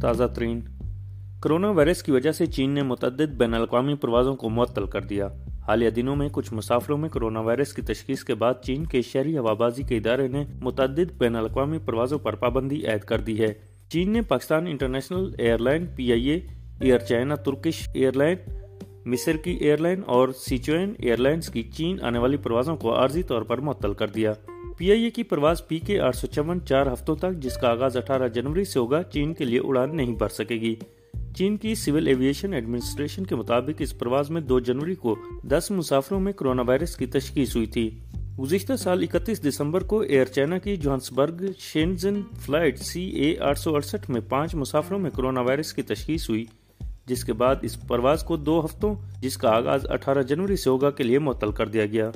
تازہ ترین۔ Corona virus کی وجہ سے چین نے متعدد بین الاقوامی پروازوں کو معطل کر دیا۔ حالیہ دنوں میں کچھ مسافروں میں کرونا وائرس کی تشخیص کے بعد چین کے شہری ہوابازی کے ادارے نے متعدد بین الاقوامی پروازوں پر پابندی عائد کر دی ہے۔ چین نے Pakistan international air line P I A, air China Turkish air line مصر کی ایئر لائن اور سیچوین ایئر لائنز کی چین آنے والی پروازوں کو عارضی طور پر معطل کر دیا۔ پی آئی اے کی پرواز پی کے آٹھ سو چون چار ہفتوں تک، جس کا آغاز اٹھارہ جنوری سے ہوگا، چین کے لیے اڑان نہیں بھر سکے گی۔ چین کی سول ایویشن ایڈمنسٹریشن کے مطابق اس پرواز میں دو جنوری کو دس مسافروں میں کرونا وائرس کی تشخیص ہوئی تھی۔ گزشتہ سال اکتیس دسمبر کو ایئر چائنا کی Johannesburg Shenzhen flight C A آٹھ سو اڑسٹھ میں پانچ مسافروں میں کرونا وائرس کی تشخیص ہوئی، جس کے بعد اس پرواز کو دو ہفتوں، جس کا آغاز اٹھارہ جنوری سے ہوگا، کے لیے معطل کر دیا گیا۔